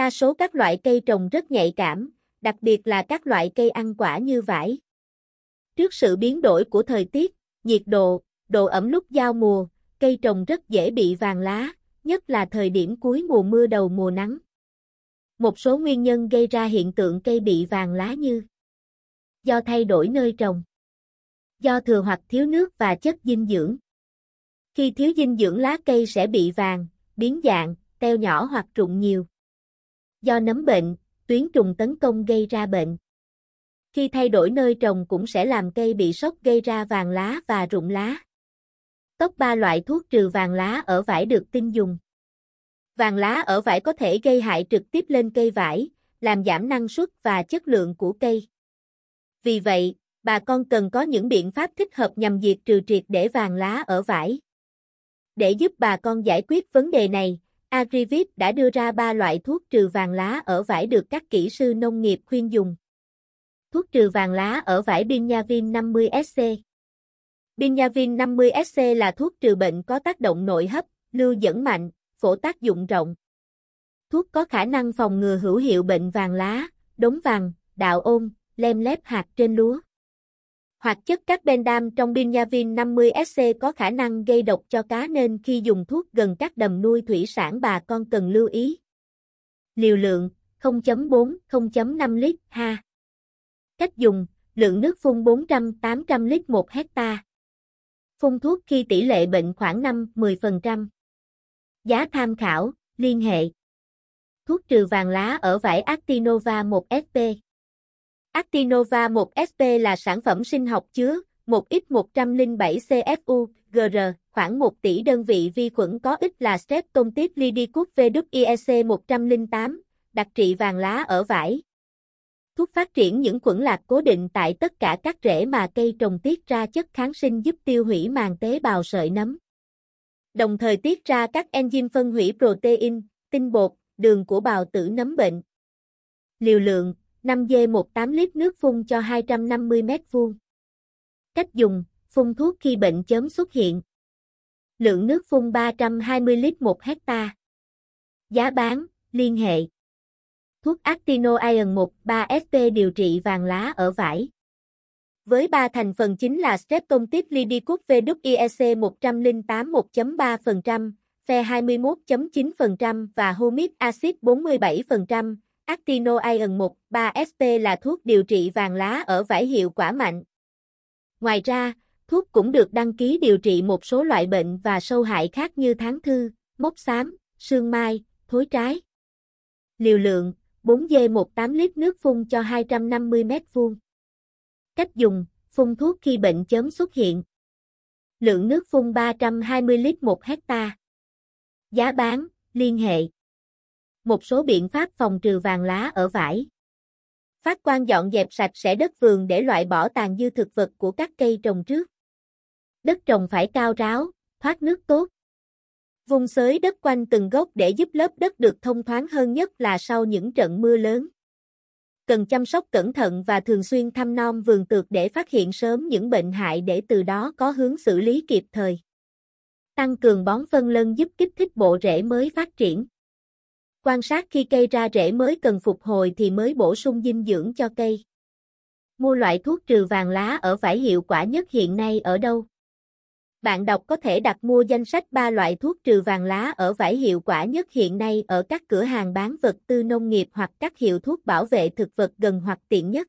Đa số các loại cây trồng rất nhạy cảm, đặc biệt là các loại cây ăn quả như vải. Trước sự biến đổi của thời tiết, nhiệt độ, độ ẩm lúc giao mùa, cây trồng rất dễ bị vàng lá, nhất là thời điểm cuối mùa mưa đầu mùa nắng. Một số nguyên nhân gây ra hiện tượng cây bị vàng lá như do thay đổi nơi trồng, do thừa hoặc thiếu nước và chất dinh dưỡng. Khi thiếu dinh dưỡng lá cây sẽ bị vàng, biến dạng, teo nhỏ hoặc rụng nhiều. Do nấm bệnh, tuyến trùng tấn công gây ra bệnh. Khi thay đổi nơi trồng cũng sẽ làm cây bị sốc gây ra vàng lá và rụng lá. Top 3 loại thuốc trừ vàng lá ở vải được tin dùng. Vàng lá ở vải có thể gây hại trực tiếp lên cây vải, làm giảm năng suất và chất lượng của cây. Vì vậy, bà con cần có những biện pháp thích hợp nhằm diệt trừ triệt để vàng lá ở vải. Để giúp bà con giải quyết vấn đề này, Agrivit đã đưa ra 3 loại thuốc trừ vàng lá ở vải được các kỹ sư nông nghiệp khuyên dùng. Thuốc trừ vàng lá ở vải Binyavin 50SC Binyavin 50SC là thuốc trừ bệnh có tác động nội hấp, lưu dẫn mạnh, phổ tác dụng rộng. Thuốc có khả năng phòng ngừa hữu hiệu bệnh vàng lá, đốm vàng, đạo ôn, lem lép hạt trên lúa. Hoạt chất các bendam trong Binyavin 50SC có khả năng gây độc cho cá nên khi dùng thuốc gần các đầm nuôi thủy sản bà con cần lưu ý. Liều lượng 0.4-0.5 lít ha. Cách dùng, lượng nước phun 400-800 lít một hecta. Phun thuốc khi tỷ lệ bệnh khoảng 5-10%. Giá tham khảo, liên hệ. Thuốc trừ vàng lá ở vải Actinova 1SP. Actinova 1SP là sản phẩm sinh học chứa 1x107 CFU, GR, khoảng 1 tỷ đơn vị vi khuẩn có ích là Streptomyces lidicus VWIEC 108, đặc trị vàng lá ở vải. Thuốc phát triển những khuẩn lạc cố định tại tất cả các rễ mà cây trồng tiết ra chất kháng sinh giúp tiêu hủy màng tế bào sợi nấm. Đồng thời tiết ra các enzyme phân hủy protein, tinh bột, đường của bào tử nấm bệnh. Liều lượng 5G18 lít nước phun cho 250 mét vuông. Cách dùng, phun thuốc khi bệnh chớm xuất hiện. Lượng nước phun 320 lít 1 hecta. Giá bán, liên hệ. Thuốc Actino Iron 1 3SP điều trị vàng lá ở vải. Với 3 thành phần chính là Streptomyces lidicus VWIEC 108 1.3%, Fe 21.9% và humic acid 47%, Actino Iron 1, 3SP là thuốc điều trị vàng lá ở vải hiệu quả mạnh. Ngoài ra, thuốc cũng được đăng ký điều trị một số loại bệnh và sâu hại khác như tháng thư, mốc xám, sương mai, thối trái. Liều lượng 4G18 lít nước phun cho 250 m vuông. Cách dùng, phun thuốc khi bệnh chớm xuất hiện. Lượng nước phun 320 lít 1 hecta. Giá bán, liên hệ một số biện pháp phòng trừ vàng lá ở vải. Phát quan dọn dẹp sạch sẽ đất vườn để loại bỏ tàn dư thực vật của các cây trồng trước. Đất trồng phải cao ráo, thoát nước tốt. Vùng xới đất quanh từng gốc để giúp lớp đất được thông thoáng hơn nhất là sau những trận mưa lớn. Cần chăm sóc cẩn thận và thường xuyên thăm nom vườn tược để phát hiện sớm những bệnh hại để từ đó có hướng xử lý kịp thời. Tăng cường bón phân lân giúp kích thích bộ rễ mới phát triển. Quan sát khi cây ra rễ mới cần phục hồi thì mới bổ sung dinh dưỡng cho cây. Mua loại thuốc trừ vàng lá ở vải hiệu quả nhất hiện nay ở đâu? Bạn đọc có thể đặt mua danh sách 3 loại thuốc trừ vàng lá ở vải hiệu quả nhất hiện nay ở các cửa hàng bán vật tư nông nghiệp hoặc các hiệu thuốc bảo vệ thực vật gần hoặc tiện nhất.